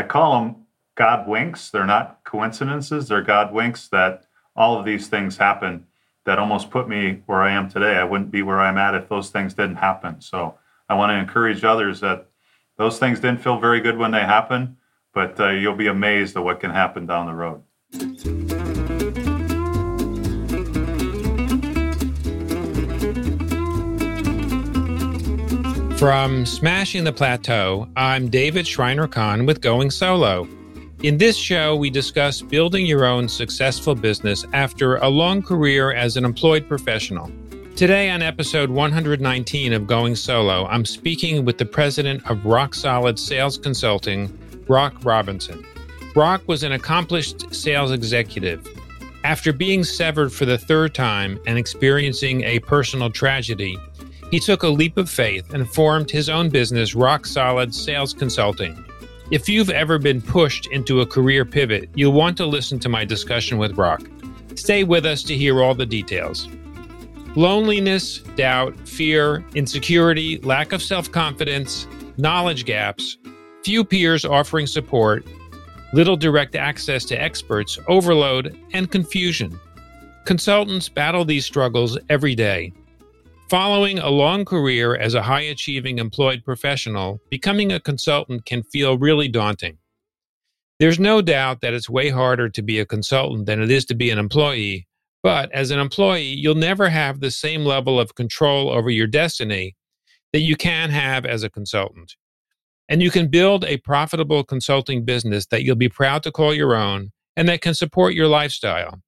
I call them God winks. They're not coincidences, they're God winks that all of these things happen that almost put me where I am today. I wouldn't be where I'm at if those things didn't happen. So I want to encourage others that those things didn't feel very good when they happen, but uh, you'll be amazed at what can happen down the road. From Smashing the Plateau, I'm David Shriner-Cahn with Going Solo. In this show, we discuss building your own successful business after a long career as an employed professional. Today, on episode 119 of Going Solo, I'm speaking with the president of Rock Solid Sales Consulting, Rock Robinson. Rock was an accomplished sales executive. After being severed for the third time and experiencing a personal tragedy, he took a leap of faith and formed his own business, Rock Solid Sales Consulting. If you've ever been pushed into a career pivot, you'll want to listen to my discussion with Rock. Stay with us to hear all the details. Loneliness, doubt, fear, insecurity, lack of self confidence, knowledge gaps, few peers offering support, little direct access to experts, overload, and confusion. Consultants battle these struggles every day. Following a long career as a high achieving employed professional, becoming a consultant can feel really daunting. There's no doubt that it's way harder to be a consultant than it is to be an employee, but as an employee, you'll never have the same level of control over your destiny that you can have as a consultant. And you can build a profitable consulting business that you'll be proud to call your own and that can support your lifestyle.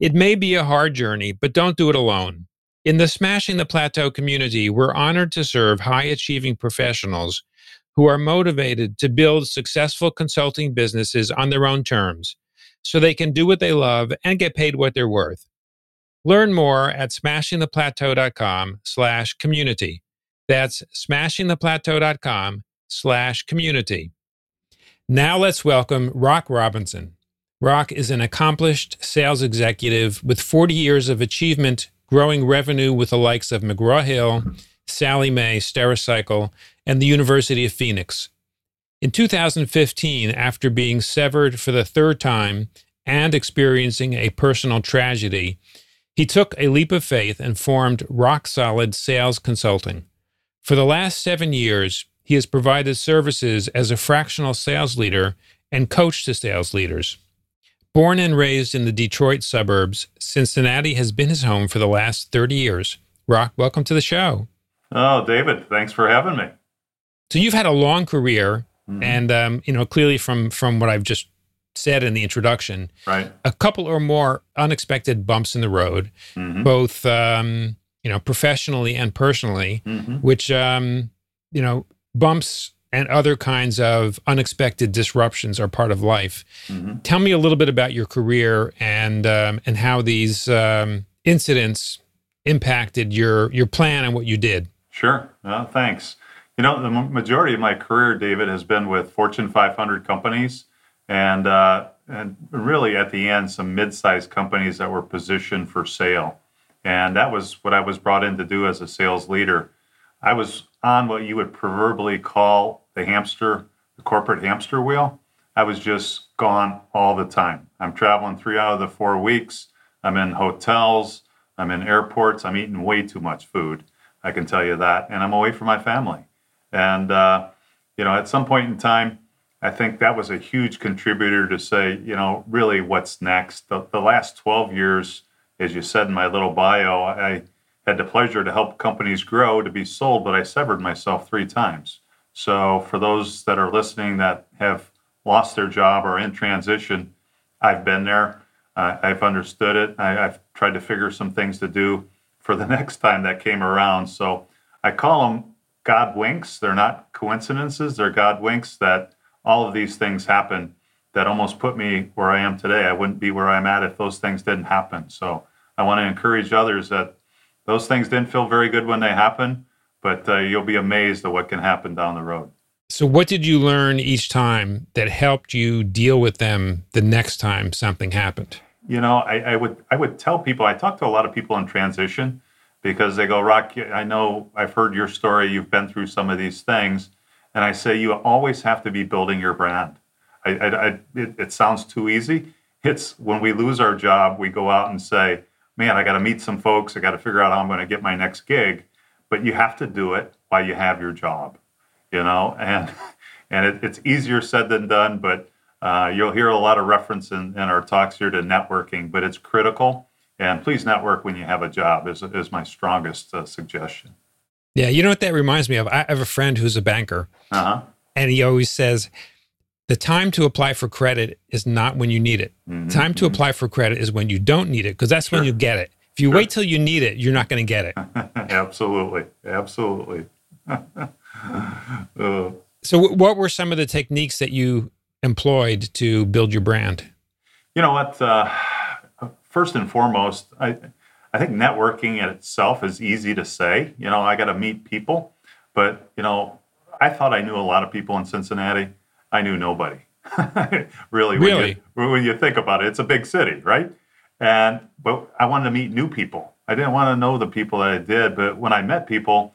It may be a hard journey, but don't do it alone. In the Smashing the Plateau community, we're honored to serve high achieving professionals who are motivated to build successful consulting businesses on their own terms so they can do what they love and get paid what they're worth. Learn more at smashingtheplateau.com slash community. That's smashingtheplateau.com slash community. Now let's welcome Rock Robinson. Rock is an accomplished sales executive with 40 years of achievement growing revenue with the likes of McGraw Hill, Sallie Mae, Stericycle, and the University of Phoenix. In 2015, after being severed for the third time and experiencing a personal tragedy, he took a leap of faith and formed Rock Solid Sales Consulting. For the last seven years, he has provided services as a fractional sales leader and coach to sales leaders. Born and raised in the Detroit suburbs, Cincinnati has been his home for the last 30 years. Rock, welcome to the show. Oh, David, thanks for having me. So you've had a long career, mm-hmm. and um, you know clearly from from what I've just said in the introduction, right? A couple or more unexpected bumps in the road, mm-hmm. both um, you know professionally and personally, mm-hmm. which um, you know bumps and other kinds of unexpected disruptions are part of life. Mm-hmm. Tell me a little bit about your career and um, and how these um, incidents impacted your your plan and what you did. Sure. Well, thanks. You know, the majority of my career, David, has been with Fortune 500 companies, and uh, and really at the end, some mid-sized companies that were positioned for sale. And that was what I was brought in to do as a sales leader. I was on what you would proverbially call the hamster, the corporate hamster wheel. I was just gone all the time. I'm traveling three out of the four weeks. I'm in hotels. I'm in airports. I'm eating way too much food. I can tell you that. And I'm away from my family. And, uh, you know, at some point in time, I think that was a huge contributor to say, you know, really what's next. The, the last 12 years, as you said in my little bio, I had the pleasure to help companies grow to be sold, but I severed myself three times. So, for those that are listening that have lost their job or in transition, I've been there. Uh, I've understood it. I, have tried to figure some things to do for the next time that came around. So, I call them God winks. They're not coincidences, they're God winks that all of these things happen that almost put me where I am today. I wouldn't be where I'm at if those things didn't happen. So, I want to encourage others that those things didn't feel very good when they happen but uh, you'll be amazed at what can happen down the road. So, what did you learn each time that helped you deal with them the next time something happened? You know, I, I would I would tell people. I talk to a lot of people in transition because they go, "Rock, I know I've heard your story. You've been through some of these things," and I say, "You always have to be building your brand." I, I, I it, it sounds too easy. It's when we lose our job, we go out and say, man, I got to meet some folks. I got to figure out how I'm going to get my next gig. But you have to do it while you have your job, you know, and and it, it's easier said than done. But uh, you'll hear a lot of reference in, in our talks here to networking, but it's critical. And please network when you have a job is is my strongest uh, suggestion. Yeah, you know what that reminds me of? I have a friend who's a banker, uh-huh. and he always says, the time to apply for credit is not when you need it. Mm-hmm. Time to mm-hmm. apply for credit is when you don't need it, because that's sure. when you get it. If you sure. wait till you need it, you're not going to get it. absolutely, absolutely. uh. So, what were some of the techniques that you employed to build your brand? You know what? Uh, first and foremost, I I think networking in itself is easy to say. You know, I got to meet people, but you know, I thought I knew a lot of people in Cincinnati. I knew nobody. really, really, when you, when you think about it, it's a big city, right? And but I wanted to meet new people. I didn't want to know the people that I did, but when I met people,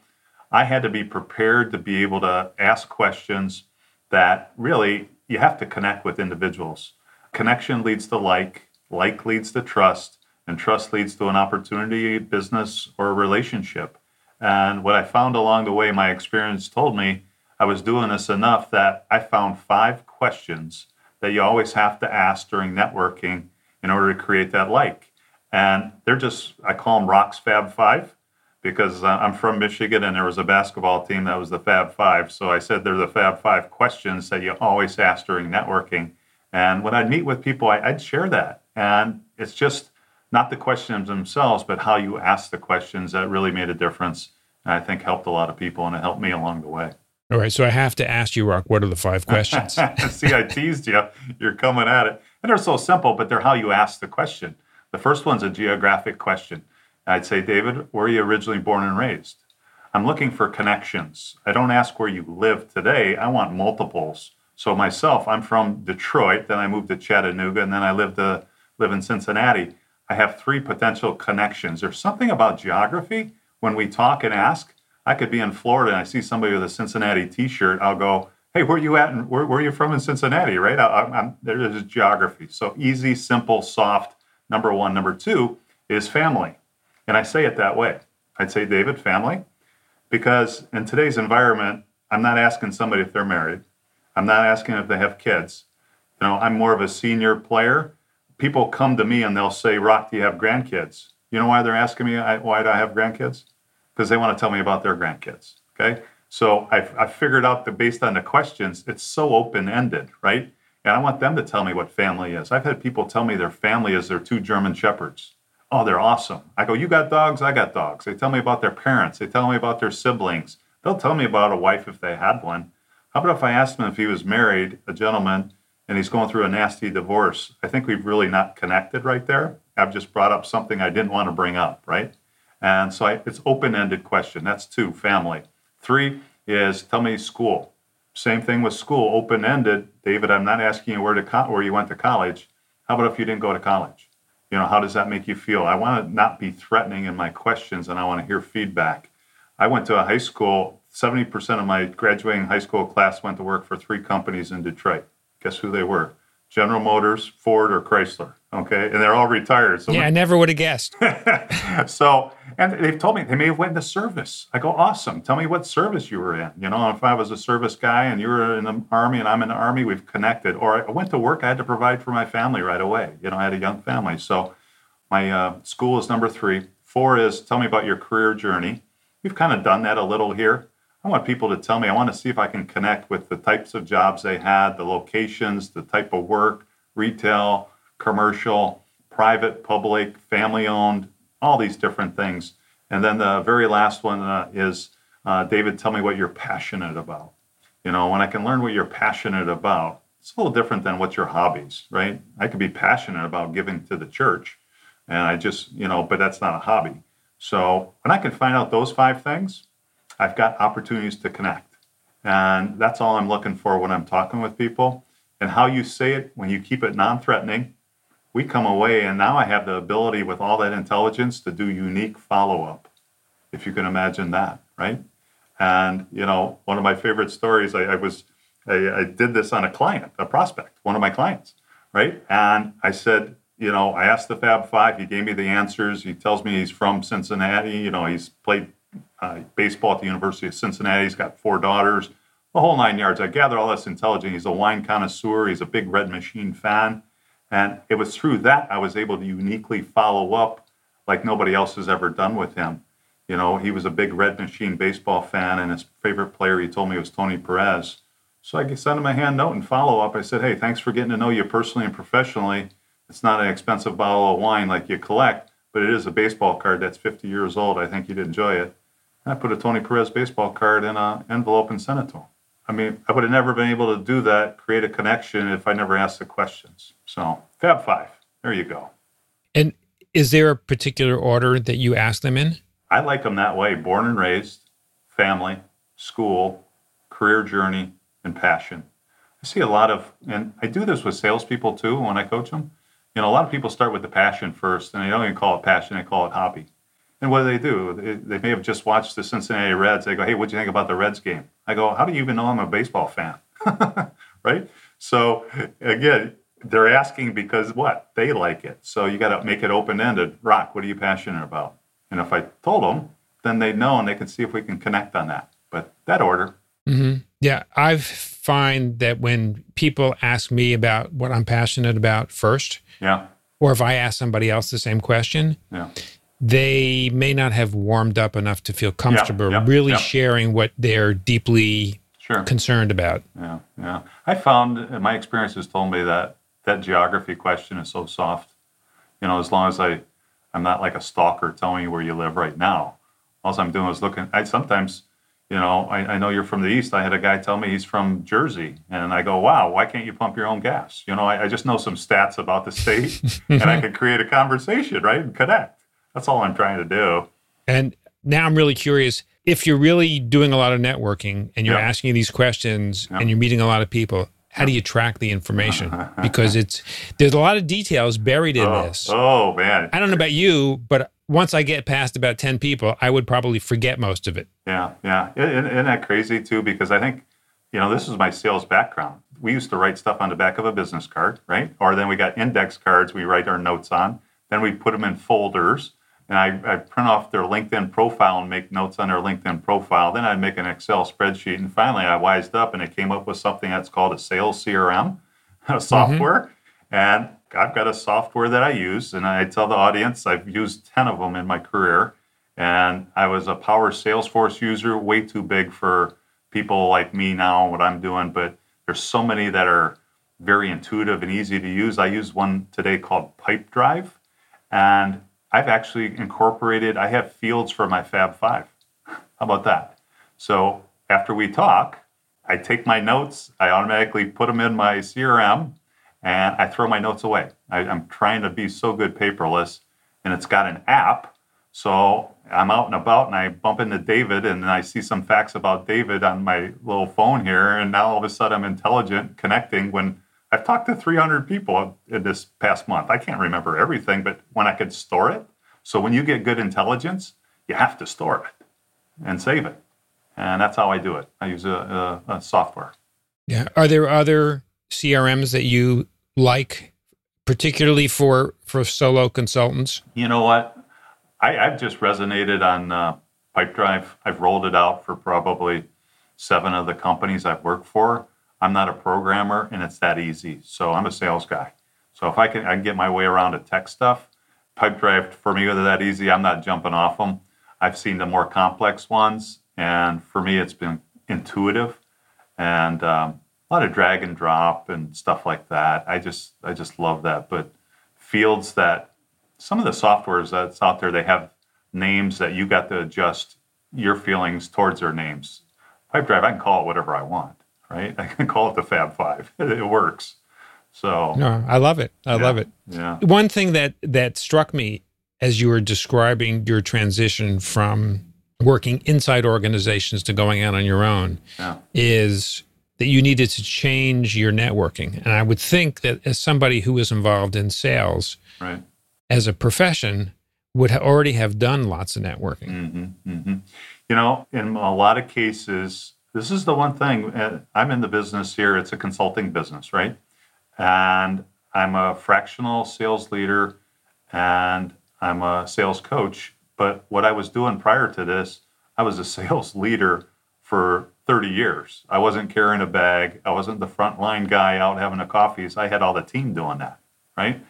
I had to be prepared to be able to ask questions that really you have to connect with individuals. Connection leads to like, like leads to trust, and trust leads to an opportunity, business, or relationship. And what I found along the way, my experience told me I was doing this enough that I found five questions that you always have to ask during networking in order to create that like. And they're just, I call them Rocks Fab Five because uh, I'm from Michigan and there was a basketball team that was the Fab Five. So I said they're the Fab Five questions that you always ask during networking. And when I'd meet with people, I'd share that. And it's just, not the questions themselves, but how you ask the questions that really made a difference. And I think helped a lot of people and it helped me along the way. All right. So I have to ask you, Rock, what are the five questions? See, I teased you. You're coming at it. They're so simple, but they're how you ask the question. The first one's a geographic question. I'd say, David, where are you originally born and raised? I'm looking for connections. I don't ask where you live today. I want multiples. So myself, I'm from Detroit, then I moved to Chattanooga, and then I lived to live in Cincinnati. I have three potential connections. There's something about geography when we talk and ask. I could be in Florida and I see somebody with a Cincinnati T-shirt. I'll go, "Hey, where are you at? And where, where are you from in Cincinnati?" Right? I, there's geography. So easy, simple, soft. Number one. Number two is family, and I say it that way. I'd say, David, family, because in today's environment, I'm not asking somebody if they're married. I'm not asking if they have kids. You know, I'm more of a senior player people come to me and they'll say, Rock, do you have grandkids? You know why they're asking me why do I have grandkids? Because they want to tell me about their grandkids. Okay. So I've, I've figured out that based on the questions, it's so open ended, right? And I want them to tell me what family is. I've had people tell me their family is their two German shepherds. Oh, they're awesome. I go, You got dogs? I got dogs. They tell me about their parents. They tell me about their siblings. They'll tell me about a wife if they had one. How about if I asked him if he was married, a gentleman, and he's going through a nasty divorce. I think we've really not connected right there. I've just brought up something I didn't want to bring up, right? And so I, it's open-ended question. That's two, family. Three is tell me school. Same thing with school, open-ended. David, I'm not asking you where to co- where you went to college. How about if you didn't go to college? You know, how does that make you feel? I want to not be threatening in my questions, and I want to hear feedback. I went to a high school. 70% of my graduating high school class went to work for three companies in Detroit. Guess who they were? General Motors, Ford, or Chrysler. Okay, and they're all retired. So yeah, I never would have guessed. so, and they've told me they may have went into service. I go, awesome. Tell me what service you were in. You know, if I was a service guy and you were in the army and I'm in the army, we've connected. Or I went to work, I had to provide for my family right away. You know, I had a young family. So, my uh, school is number three. Four is tell me about your career journey. We've kind of done that a little here. I want people to tell me, I want to see if I can connect with the types of jobs they had, the locations, the type of work, retail, commercial, private, public, family owned, all these different things. And then the very last one uh, is uh, David, tell me what you're passionate about. You know, when I can learn what you're passionate about, it's a little different than what's your hobbies, right? I could be passionate about giving to the church, and I just, you know, but that's not a hobby. So when I can find out those five things, I've got opportunities to connect. And that's all I'm looking for when I'm talking with people. And how you say it, when you keep it non threatening, we come away, and now I have the ability with all that intelligence to do unique follow up, if you can imagine that, right? And, you know, one of my favorite stories, I, I was I, I did this on a client, a prospect, one of my clients, right? And I said, you know, I asked the Fab Five. He gave me the answers. He tells me he's from Cincinnati. You know, he's played uh, baseball at the University of Cincinnati. He's got four daughters, the whole nine yards. I gather all this intelligence. He's a wine connoisseur. He's a big Red Machine fan. And it was through that I was able to uniquely follow up like nobody else has ever done with him. You know, he was a big Red Machine baseball fan, and his favorite player, he told me, was Tony Perez. So I sent him a hand note and follow up. I said, hey, thanks for getting to know you personally and professionally. It's not an expensive bottle of wine like you collect, but it is a baseball card that's 50 years old. I think you'd enjoy it. And I put a Tony Perez baseball card in an envelope and sent it to him. I mean, I would have never been able to do that, create a connection if I never asked the questions. So, Fab Five, there you go. And is there a particular order that you ask them in? I like them that way born and raised, family, school, career journey, and passion. I see a lot of, and I do this with salespeople too when I coach them. You know, a lot of people start with the passion first, and they don't even call it passion, they call it hobby. And what do they do? They, may have just watched the Cincinnati Reds. They go, hey, what do you think about the Reds game? I go, how do you even know I'm a baseball fan? right? So, again, they're asking because what? They like it. So you got to make it open ended. Rock, what are you passionate about? And if I told them, then they know and they can see if we can connect on that. But that order. Mm-hmm. Yeah. I find that when people ask me about what I'm passionate about first, yeah. or if I ask somebody else the same question, yeah. They may not have warmed up enough to feel comfortable yeah, really sharing what they're deeply sure. concerned about. Yeah. Yeah. I found uh, my experience has told me that that geography question is so soft. You know, as long as I, I'm not like a stalker telling you where you live right now. All I'm doing is looking. I sometimes, you know, I, I know you're from the east. I had a guy tell me he's from Jersey, and I go, "Wow, why can't you pump your own gas?" You know, I, I just know some stats about the state, and I could create a conversation, right, and connect. That's all I'm trying to do. And now I'm really curious if you're really doing a lot of networking and you're Yeah. asking these questions Yeah. and you're meeting a lot of people. How do you track the information? Because it's there's a lot of details buried in oh, this. oh man, I don't know about you, but once I get past about 10 people, I would probably forget most of it. Yeah, yeah. Isn't that crazy too? Because I think, you know, this is my sales background. We used to write stuff on the back of a business card, right? Or then we got index cards we write our notes on. Then we put them in folders. And I, I print off their LinkedIn profile and make notes on their LinkedIn profile. Then I'd make an Excel spreadsheet. And finally, I wised up and it came up with something that's called a sales CRM, software. And I've got a software that I use. And I tell the audience I've used 10 of them in my career. And I was a power Salesforce user, way too big for people like me now, and what I'm doing. But there's so many that are very intuitive and easy to use. I use one today called Pipedrive. And I've actually incorporated, I have fields for my Fab Five. How about that? So after we talk, I take my notes, I automatically put them in my CRM, and I throw my notes away. I, I'm trying to be so good paperless, and it's got an app. So I'm out and about, and I bump into David, and I see some facts about David on my little phone here, and now all of a sudden I'm intelligent, connecting when I've talked to 300 people in this past month. I can't remember everything, but when I could store it. So when you get good intelligence, you have to store it and save it. And that's how I do it. I use a, a, a software. Yeah. Are there other CRMs that you like, particularly for for solo consultants? You know what? I, I've just resonated on uh, Pipedrive. I've rolled it out for probably seven of the companies I've worked for. I'm not a programmer, and it's that easy. So I'm a sales guy. So if I can, I can get my way around to tech stuff. Pipedrive for me, they're that easy. I'm not jumping off them. I've seen the more complex ones, and for me, it's been intuitive and um, a lot of drag and drop and stuff like that. I just, I just love that. But fields that some of the softwares that's out there, they have names that you got to adjust your feelings towards their names. Pipedrive, I can call it whatever I want, right? I can call it the Fab Five. It, works. So No, I love it. I yeah, love it. Yeah. One thing that that struck me as you were describing your transition from working inside organizations to going out on your own Yeah. is that you needed to change your networking. And I would think that as somebody who was involved in sales Right. as a profession would ha- already have done lots of networking. hmm hmm You know, in a lot of cases, this is the one thing uh, I'm in the business here. It's a consulting business, right? And I'm a fractional sales leader and I'm a sales coach. But what I was doing prior to this, I was a sales leader for 30 years. I wasn't carrying a bag. I wasn't the frontline guy out having a coffees. I had all the team doing that, right?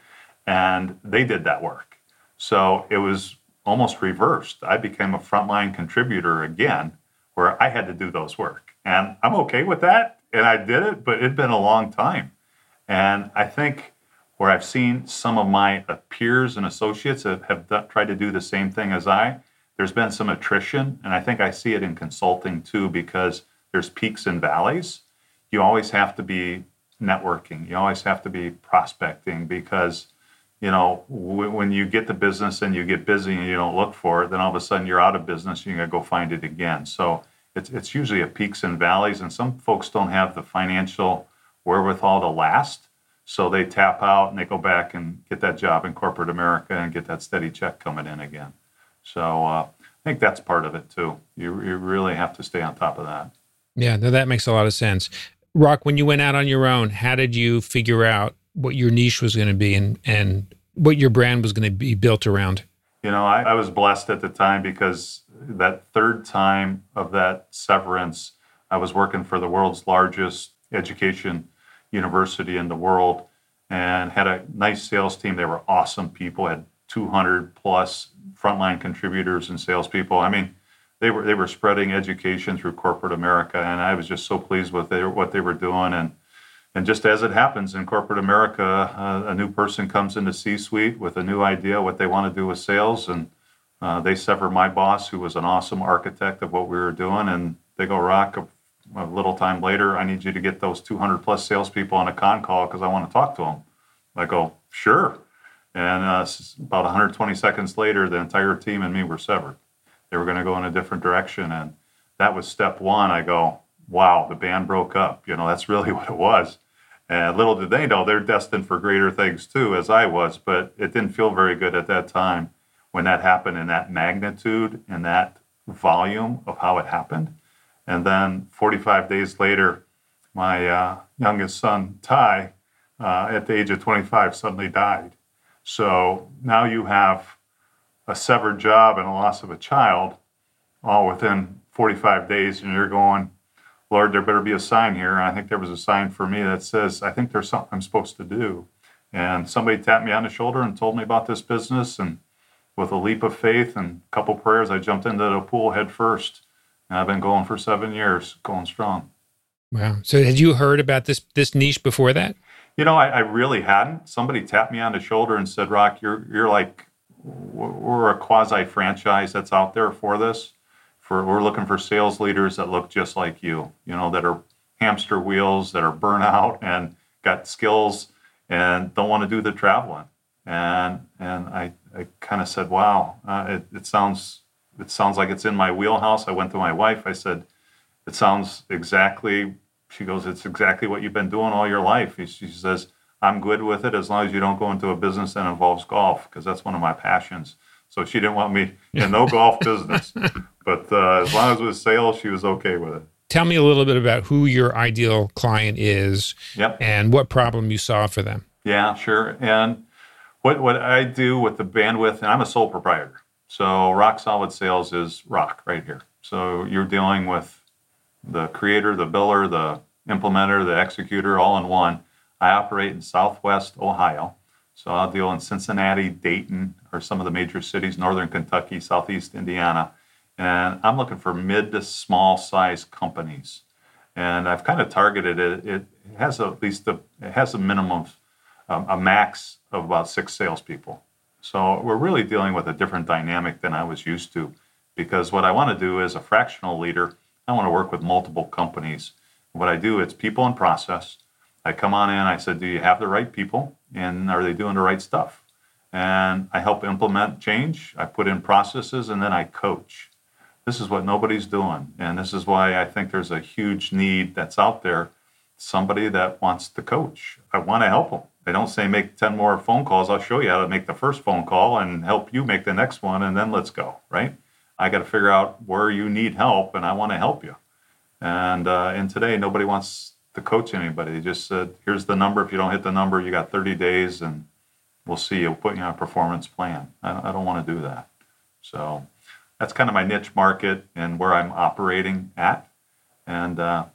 And they did that work. So it was almost reversed. I became a frontline contributor again, where I had to do those work. And I'm okay with that. And I did it, but it'd been a long time. And I think where I've seen some of my peers and associates have, have tried to do the same thing as I, there's been some attrition. And I think I see it in consulting too, because there's peaks and valleys. You always have to be networking, you always have to be prospecting because you know, when you get the business and you get busy and you don't look for it, then all of a sudden you're out of business and you got to go find it again. So it's, it's usually a peaks and valleys, and some folks don't have the financial wherewithal to last. So they tap out and they go back and get that job in corporate America and get that steady check coming in again. So uh, I think that's part of it too. You, you really have to stay on top of that. Yeah, no, that makes a lot of sense. Rock, when you went out on your own, how did you figure out what your niche was going to be and, and what your brand was going to be built around? You know, I, I was blessed at the time because that third time of that severance, I was working for the world's largest education university in the world and had a nice sales team. They were awesome people, had 200 plus frontline contributors and salespeople. I mean, they were they were spreading education through corporate America, and I was just so pleased with what they were doing. And and just as it happens in corporate America, uh, a new person comes into C-suite with a new idea what they want to do with sales, and uh, they sever my boss, who was an awesome architect of what we were doing, and they go, "Rock, a, a little time later, I need you to get those 200 plus salespeople on a con call because I want to talk to them." I go, "Sure," and uh, about 120 seconds later, the entire team and me were severed. They were going to go in a different direction, and that was step one. I go, wow, the band broke up. You know, that's really what it was. And little did they know they're destined for greater things too, as I was. But it didn't feel very good at that time when that happened in that magnitude and that volume of how it happened. And then 45 days later, my uh, youngest son, Ty, uh, at the age of 25, suddenly died. So now you have a severed job and a loss of a child all within 45 days, and you're going, Lord, there better be a sign here. And I think there was a sign for me that says, I think there's something I'm supposed to do. And somebody tapped me on the shoulder and told me about this business. And with a leap of faith and a couple prayers, I jumped into the pool head first. And I've been going for seven years, going strong. Wow. So had you heard about this this niche before that? You know, I, I really hadn't. Somebody tapped me on the shoulder and said, Rock, you're you're like we're a quasi franchise that's out there for this for we're looking for sales leaders that look just like you, you know, that are hamster wheels, that are burnout and got skills and don't want to do the traveling. And and I, I kind of said, wow, uh, it, it sounds it sounds like it's in my wheelhouse. I went to my wife. I said, it sounds exactly. She goes, it's exactly what you've been doing all your life. She says, I'm good with it as long as you don't go into a business that involves golf because that's one of my passions. So she didn't want me in no golf business. But uh, as long as it was sales, she was okay with it. Tell me a little bit about who your ideal client is yep. and what problem you solve for them. Yeah, sure. And what, what I do with the bandwidth, and I'm a sole proprietor. So Rock Solid Sales is Rock right here. So you're dealing with the creator, the biller, the implementer, the executor, all in one. I operate in Southwest Ohio. So I'll deal in Cincinnati, Dayton, or some of the major cities, Northern Kentucky, Southeast Indiana and I'm looking for mid to small size companies. And I've kind of targeted it. It has at least a, it has a minimum, um, a max of about six salespeople. So we're really dealing with a different dynamic than I was used to, because what I want to do as a fractional leader, I want to work with multiple companies. What I do, it's people and process. I come on in, I said, do you have the right people, and are they doing the right stuff? And I help implement change. I put in processes, and then I coach this is what nobody's doing. And this is why I think there's a huge need that's out there somebody that wants to coach. I want to help them. They don't say make 10 more phone calls. I'll show you how to make the first phone call and help you make the next one, and then let's go, right? I got to figure out where you need help, and I want to help you. And uh, and today nobody wants to coach anybody. They just said, here's the number. If you don't hit the number, you got 30 days, and we'll see. We'll put you on a performance plan. I I don't want to do that. So that's kind of my niche market and where I'm operating at. And uh,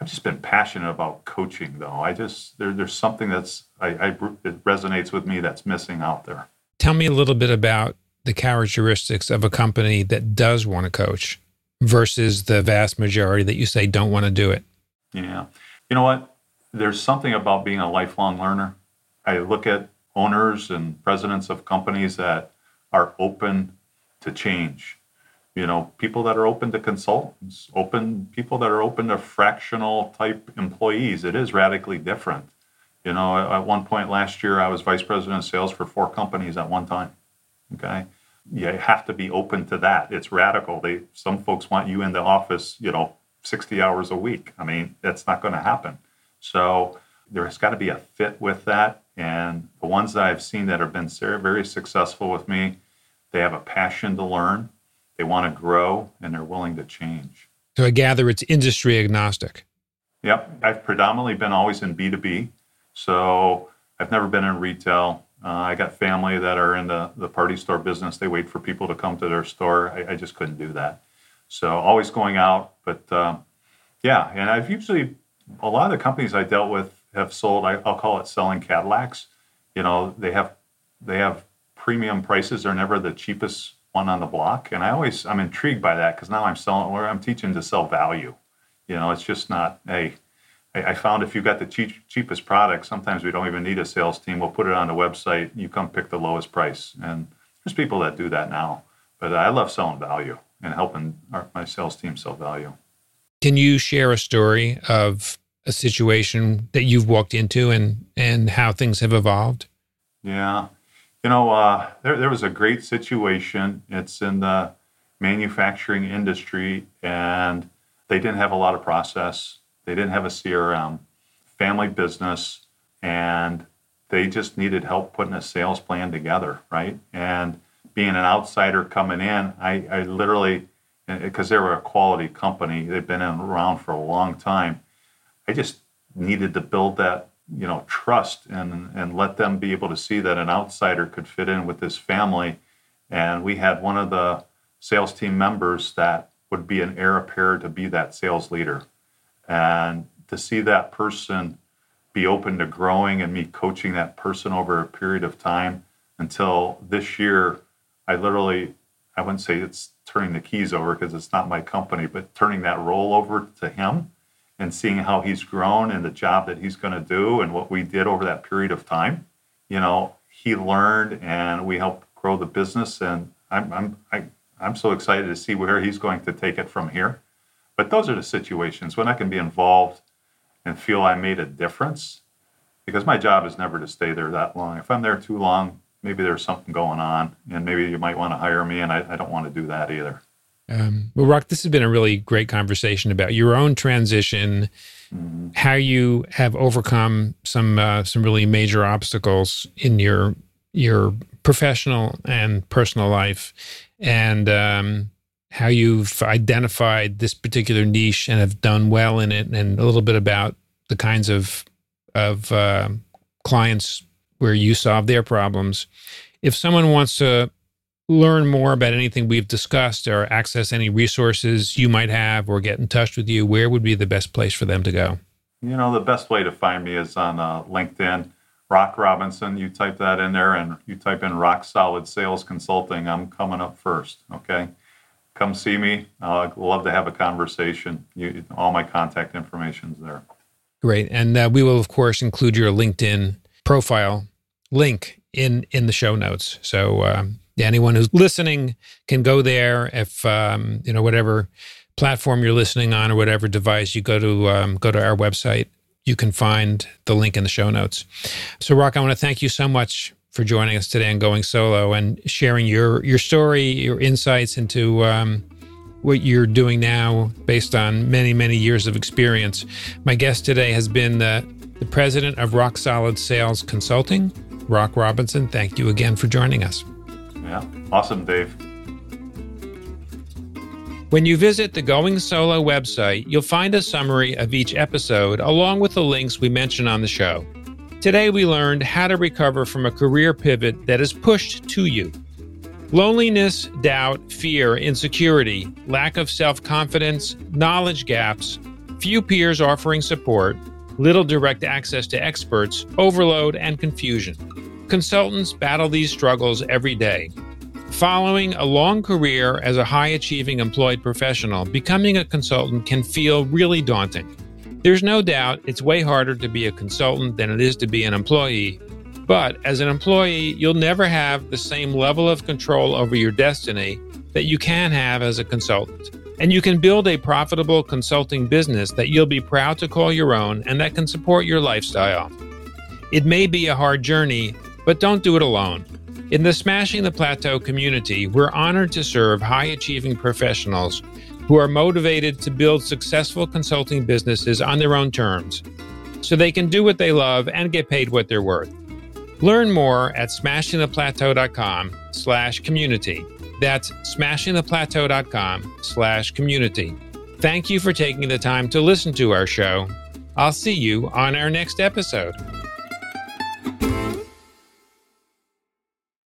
I've just been passionate about coaching, though. I just there, there's something that's I, I it resonates with me that's missing out there. Tell me a little bit about the characteristics of a company that does want to coach versus the vast majority that you say don't want to do it. Yeah, you know what? There's something about being a lifelong learner. I look at owners and presidents of companies that are open to change you know people that are open to consultants open people that are open to fractional type employees it is radically different you know at one point last year i was vice president of sales for four companies at one time okay you have to be open to that it's radical they some folks want you in the office you know 60 hours a week i mean that's not going to happen so there's got to be a fit with that and the ones that i've seen that have been very successful with me they have a passion to learn they want to grow and they're willing to change. So I gather it's industry agnostic. Yep. I've predominantly been always in B2B. So I've never been in retail. Uh, I got family that are in the, the party store business. They wait for people to come to their store. I, I just couldn't do that. So always going out. But um, yeah, and I've usually, a lot of the companies I dealt with have sold, I, I'll call it selling Cadillacs. You know, they have, they have premium prices. They're never the cheapest one on the block. And I always I'm intrigued by that because now I'm selling where I'm teaching to sell value. You know, it's just not hey. I, I found if you've got the cheap, cheapest product, sometimes we don't even need a sales team. We'll put it on the website. You come pick the lowest price, and there's people that do that now. But I love selling value and helping our, my sales team sell value. Can you share a story of a situation that you've walked into and and how things have evolved? Yeah, you know, uh, there, there was a great situation. It's in the manufacturing industry, and they didn't have a lot of process. They didn't have a CRM, family business, and they just needed help putting a sales plan together, right? And being an outsider coming in, I, I literally, eh, because they were a quality company, they've been around for a long time. I just needed to build that you know trust and and let them be able to see that an outsider could fit in with this family and we had one of the sales team members that would be an heir apparent to be that sales leader and to see that person be open to growing and me coaching that person over a period of time until this year i literally i wouldn't say it's turning the keys over because it's not my company but turning that role over to him and seeing how he's grown and the job that he's going to do and what we did over that period of time. You know, he learned and we helped grow the business. And I'm, I'm, I, i am so excited to see where he's going to take it from here. But those are the situations when I can be involved and feel I made a difference because my job is never to stay there that long. If I'm there too long, maybe there's something going on and maybe you might want to hire me and I, I don't want to do that either. Um, well, Rock, this has been a really great conversation about your own transition, mm-hmm. how you have overcome some uh, some really major obstacles in your your professional and personal life, and um, how you've identified this particular niche and have done well in it, and a little bit about the kinds of of uh, clients where you solve their problems. If someone wants to learn more about anything we've discussed or access any resources you might have or get in touch with you, where would be the best place for them to go? You know, the best way to find me is on uh, LinkedIn, Rock Robinson. You type that in there and you type in Rock Solid Sales Consulting. I'm coming up first. Okay. Come see me. Uh, I'd love to have a conversation. You, all my contact information is there. Great. And uh, we will, of course, include your LinkedIn profile link in in the show notes. So um, anyone who's listening can go there if um, you know whatever platform you're listening on or whatever device you go to um, go to our website you can find the link in the show notes so rock i want to thank you so much for joining us today and going solo and sharing your your story your insights into um, what you're doing now based on many many years of experience my guest today has been the, the president of rock solid sales consulting rock robinson thank you again for joining us yeah. Awesome, Dave. When you visit the Going Solo website, you'll find a summary of each episode along with the links we mention on the show. Today, we learned how to recover from a career pivot that is pushed to you. Loneliness, doubt, fear, insecurity, lack of self confidence, knowledge gaps, few peers offering support, little direct access to experts, overload, and confusion. Consultants battle these struggles every day. Following a long career as a high achieving employed professional, becoming a consultant can feel really daunting. There's no doubt it's way harder to be a consultant than it is to be an employee. But as an employee, you'll never have the same level of control over your destiny that you can have as a consultant. And you can build a profitable consulting business that you'll be proud to call your own and that can support your lifestyle. It may be a hard journey, but don't do it alone. In the Smashing the Plateau community, we're honored to serve high achieving professionals who are motivated to build successful consulting businesses on their own terms so they can do what they love and get paid what they're worth. Learn more at smashingtheplateau.com slash community. That's smashingtheplateau.com slash community. Thank you for taking the time to listen to our show. I'll see you on our next episode.